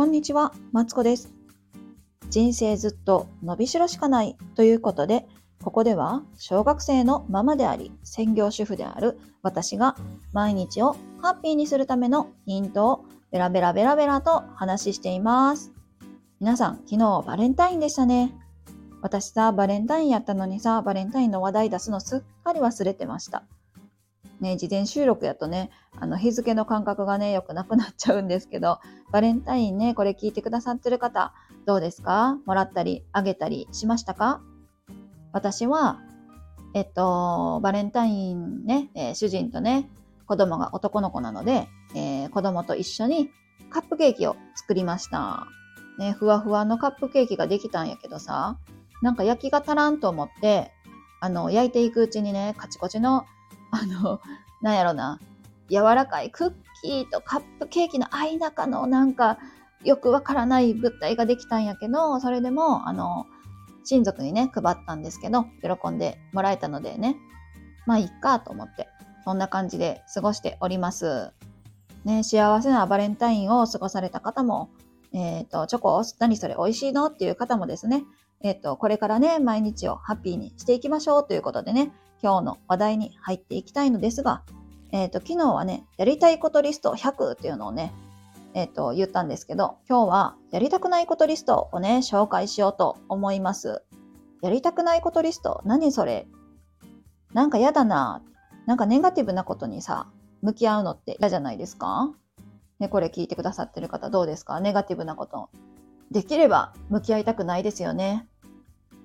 こんにちは、マツコです。人生ずっと伸びしろしかないということで、ここでは小学生のママであり、専業主婦である私が毎日をハッピーにするためのヒントをベラベラベラベラと話しています。皆さん、昨日バレンタインでしたね。私さ、バレンタインやったのにさ、バレンタインの話題出すのすっかり忘れてました。ね、事前収録やとね、あの日付の感覚がね、よくなくなっちゃうんですけど、バレンタインね、これ聞いてくださってる方、どうですか？もらったり、あげたりしましたか？私は、えっと、バレンタインね、えー主人とね、子供が男の子なので、えー子供と一緒にカップケーキを作りました。ね、ふわふわのカップケーキができたんやけどさ、なんか焼きが足らんと思って、あの、焼いていくうちにね、カチコチの、あの、なんやろな、柔らかいクッキーとカップケーキの間中のなんかよくわからない物体ができたんやけど、それでも、あの、親族にね、配ったんですけど、喜んでもらえたのでね、まあいっかと思って、そんな感じで過ごしております。ね、幸せなバレンタインを過ごされた方も、えっ、と、チョコ、何それ美味しいの？っていう方もですね、えっ、と、これからね、毎日をハッピーにしていきましょうということでね、今日の話題に入っていきたいのですが、えっ、と、昨日はね、やりたいことリスト100っていうのをね、えっ、と、言ったんですけど、今日はやりたくないことリストをね、紹介しようと思います。やりたくないことリスト何それ？なんか嫌だな。なんかネガティブなことにさ、向き合うのって嫌じゃないですか？ね、これ聞いてくださってる方どうですか？ネガティブなこと。できれば向き合いたくないですよね。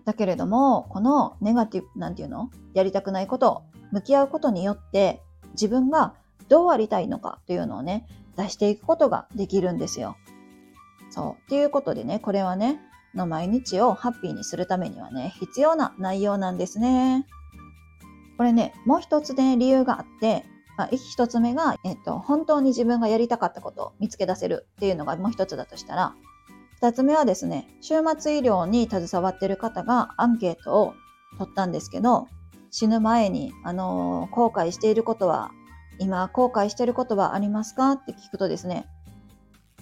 だけれども、このネガティブ、なんていうの？やりたくないこと、向き合うことによって、自分がどうありたいのかというのをね、出していくことができるんですよ。そう。っていうことでね、これはね、の毎日をハッピーにするためにはね、必要な内容なんですね。これね、もう一つね、理由があって、まあ、一つ目が、えっと、本当に自分がやりたかったことを見つけ出せるっていうのがもう一つだとしたら、二つ目はですね、終末医療に携わってる方がアンケートを取ったんですけど、死ぬ前に、あのー後悔していることは、今後悔していることはありますかって聞くとですね、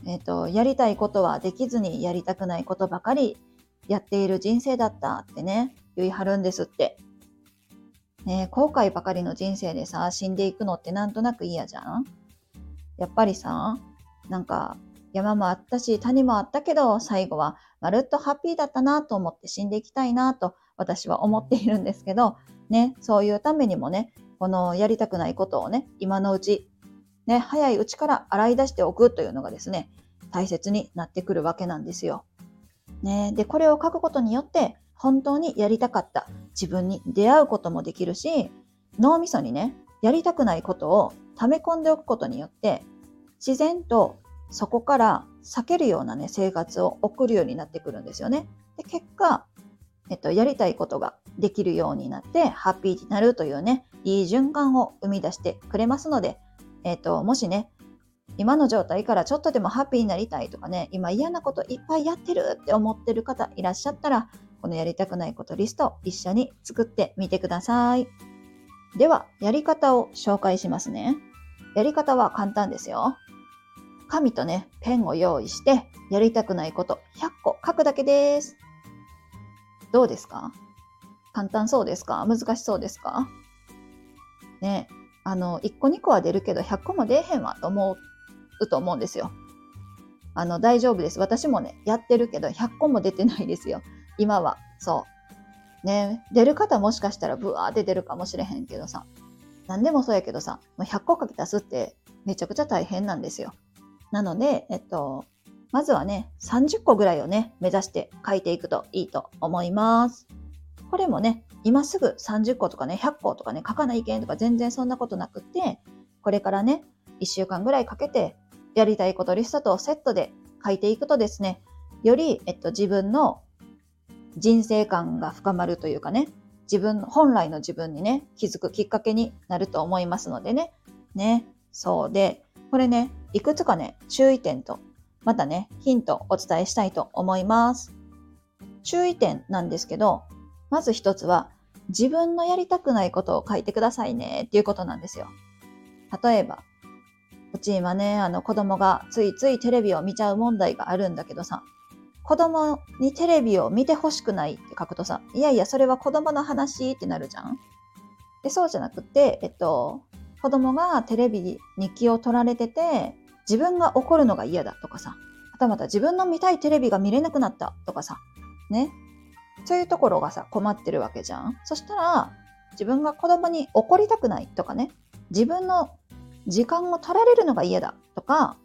えっ、と、やりたいことはできずにやりたくないことばかりやっている人生だったってね、言い張るんですって。ね後悔ばかりの人生でさ、死んでいくのってなんとなく嫌じゃん？やっぱりさ、なんか山もあったし、谷もあったけど、最後はまるっとハッピーだったなと思って死んでいきたいなと私は思っているんですけど、ね、そういうためにもね、このやりたくないことをね、今のうち、ね、早いうちから洗い出しておくというのがですね、大切になってくるわけなんですよ。ね、で、これを書くことによって、本当にやりたかった自分に出会うこともできるし、脳みそにね、やりたくないことを溜め込んでおくことによって、自然とそこから避けるようなね、生活を送るようになってくるんですよね。で、結果、えっと、やりたいことができるようになって、ハッピーになるというね、いい循環を生み出してくれますので、えっと、もしね、今の状態からちょっとでもハッピーになりたいとかね、今嫌なこといっぱいやってるって思ってる方いらっしゃったら、このやりたくないことリスト一緒に作ってみてください。では、やり方を紹介しますね。やり方は簡単ですよ。紙とね、ペンを用意して、やりたくないこと100個書くだけです。どうですか？簡単そうですか？難しそうですか？ね、あの、1個2個は出るけど100個も出えへんわと思うと思うんですよ。あの、大丈夫です。私もね、やってるけど100個も出てないですよ。今は。そう。ね、出る方もしかしたらブワーって出るかもしれへんけどさ。何でもそうやけどさ、100個書き足すってめちゃくちゃ大変なんですよ。なので、えっと、まずはね、30個ぐらいをね、目指して書いていくといいと思います。これもね、今すぐ30個とかね、100個とかね、書かないけんとか全然そんなことなくって、これからね、1週間ぐらいかけて、やりたいことリストとセットで書いていくとですね、より、えっと、自分の人生観が深まるというかね、自分、本来の自分にね、気づくきっかけになると思いますのでね。ね。そうで、これね、いくつかね、注意点と、またね、ヒントをお伝えしたいと思います。注意点なんですけど、まず一つは、自分のやりたくないことを書いてくださいねっていうことなんですよ。例えば、うち今ね、あの子供がついついテレビを見ちゃう問題があるんだけどさ、子供にテレビを見てほしくないって書くとさ、いやいや、それは子供の話ってなるじゃんで、そうじゃなくて、えっと、子供がテレビに気を取られてて、自分が怒るのが嫌だとかさ、はたまた自分の見たいテレビが見れなくなったとかさ、ね。そういうところがさ、困ってるわけじゃん。そしたら、自分が子供に怒りたくないとかね、自分の時間を取られるのが嫌だとか、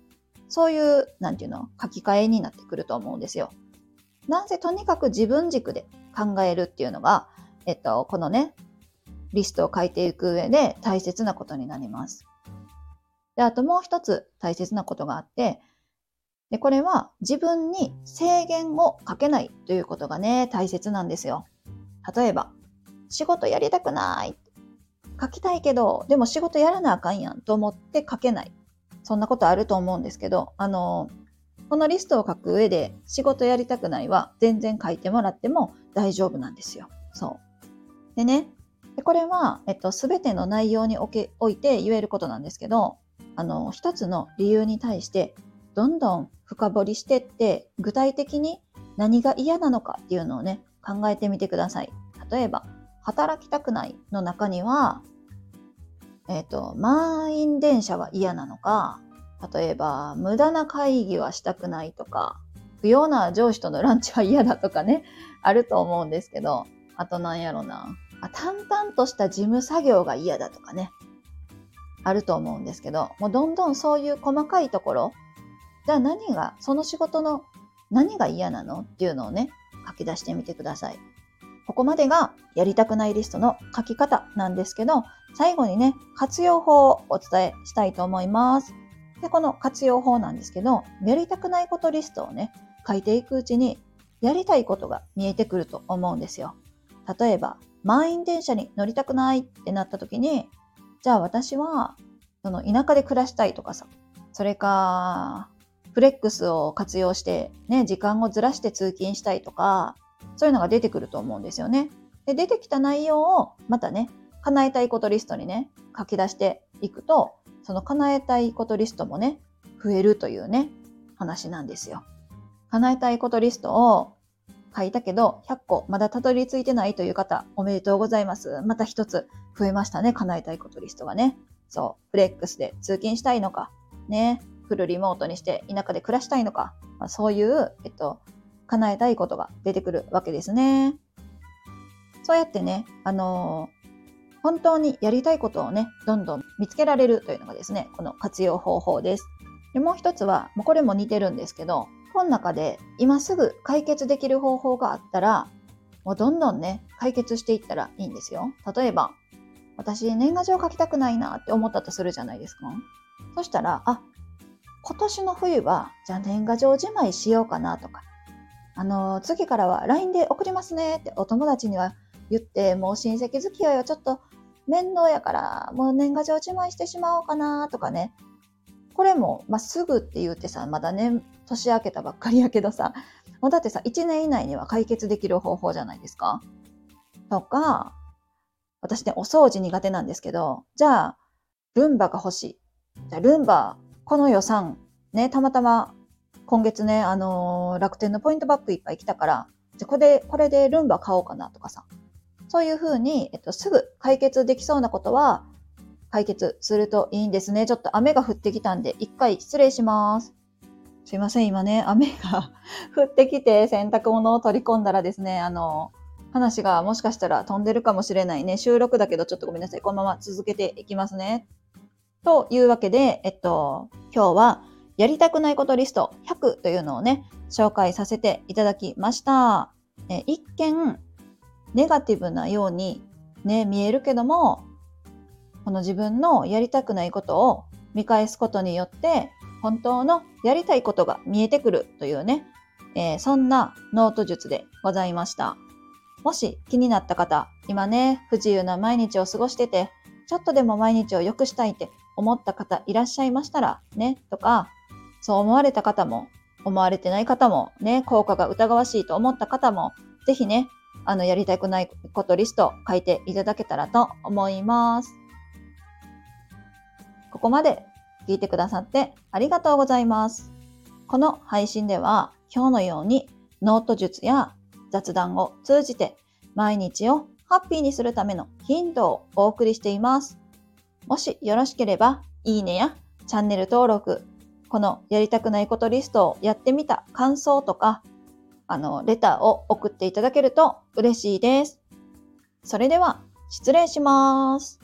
そういう、なんていうの、書き換えになってくると思うんですよ。なんせとにかく自分軸で考えるっていうのが、えっと、このね、リストを書いていく上で大切なことになります。で、あともう一つ大切なことがあって、で、これは自分に制限をかけないということがね、大切なんですよ。例えば、仕事やりたくない書きたいけど、でも仕事やらなあかんやんと思って書けない。そんなことあると思うんですけど、あの、このリストを書く上で仕事やりたくないは全然書いてもらっても大丈夫なんですよ。そう。でね、でこれは、えっと、すべての内容におけおいて言えることなんですけど、あの、一つの理由に対して、どんどん深掘りしてって、具体的に何が嫌なのかっていうのをね、考えてみてください。例えば、働きたくないの中には、えっ、ー、と、満員電車は嫌なのか、例えば、無駄な会議はしたくないとか、不要な上司とのランチは嫌だとかね、あると思うんですけど、あとなんやろな。あ淡々とした事務作業が嫌だとかね、あると思うんですけど、もうどんどんそういう細かいところ、じゃあ何が、その仕事の何が嫌なのっていうのをね、書き出してみてください。ここまでがやりたくないリストの書き方なんですけど、最後にね、活用法をお伝えしたいと思います。で、この活用法なんですけど、やりたくないことリストをね、書いていくうちに、やりたいことが見えてくると思うんですよ。例えば、満員電車に乗りたくないってなった時に、じゃあ私は、その田舎で暮らしたいとかさ、それか、フレックスを活用してね、時間をずらして通勤したいとか、そういうのが出てくると思うんですよね。で、出てきた内容をまたね、叶えたいことリストにね、書き出していくと、その叶えたいことリストもね、増えるというね、話なんですよ。叶えたいことリストを書いたけど、100個まだたどり着いてないという方、おめでとうございます。また一つ増えましたね、叶えたいことリストがね。そう、フレックスで通勤したいのか、ね、フルリモートにして田舎で暮らしたいのか、まあ、そういう、えっと、叶えたいことが出てくるわけですね。そうやってね、あのー、本当にやりたいことをね、どんどん見つけられるというのがですね、この活用方法です。でもう一つは、もうこれも似てるんですけど、この中で今すぐ解決できる方法があったら、もうどんどんね、解決していったらいいんですよ。例えば、私年賀状書きたくないなって思ったとするじゃないですか。そしたら、あ、今年の冬は、じゃあ年賀状じまいしようかなとか、あの、次からは LINE で送りますねってお友達には言って、もう親戚付き合いはちょっと面倒やから、もう年賀状じまいしてしまおうかなとかね。これも、まあ、すぐって言ってさ、まだね、年明けたばっかりやけどさ、もうだってさ、1年以内には解決できる方法じゃないですか。とか、私ね、お掃除苦手なんですけど、じゃあ、ルンバが欲しい。じゃあ、ルンバ、この予算、ね、たまたま今月ね、あのー、楽天のポイントバックいっぱい来たから、じゃこれで、これでルンバ買おうかなとかさ。そういうふうに、えっと、すぐ解決できそうなことは、解決するといいんですね。ちょっと雨が降ってきたんで、一回失礼します。すいません、今ね、雨が 降ってきて洗濯物を取り込んだらですね、あの、話がもしかしたら飛んでるかもしれないね。収録だけどちょっとごめんなさい。このまま続けていきますね。というわけで、えっと、今日はやりたくないことリスト100というのをね、紹介させていただきました。え一見、ネガティブなようにね、見えるけども、この自分のやりたくないことを見返すことによって、本当のやりたいことが見えてくるというね、えー、そんなノート術でございました。もし気になった方、今ね、不自由な毎日を過ごしてて、ちょっとでも毎日を良くしたいって思った方いらっしゃいましたら、ね、とか、そう思われた方も、思われてない方も、ね、効果が疑わしいと思った方も、ぜひね、あの、やりたくないことリスト書いていただけたらと思います。ここまで聞いてくださってありがとうございます。この配信では今日のようにノート術や雑談を通じて毎日をハッピーにするためのヒントをお送りしています。もしよろしければいいねやチャンネル登録、このやりたくないことリストをやってみた感想とか、あの、レターを送っていただけると嬉しいです。それでは、失礼します。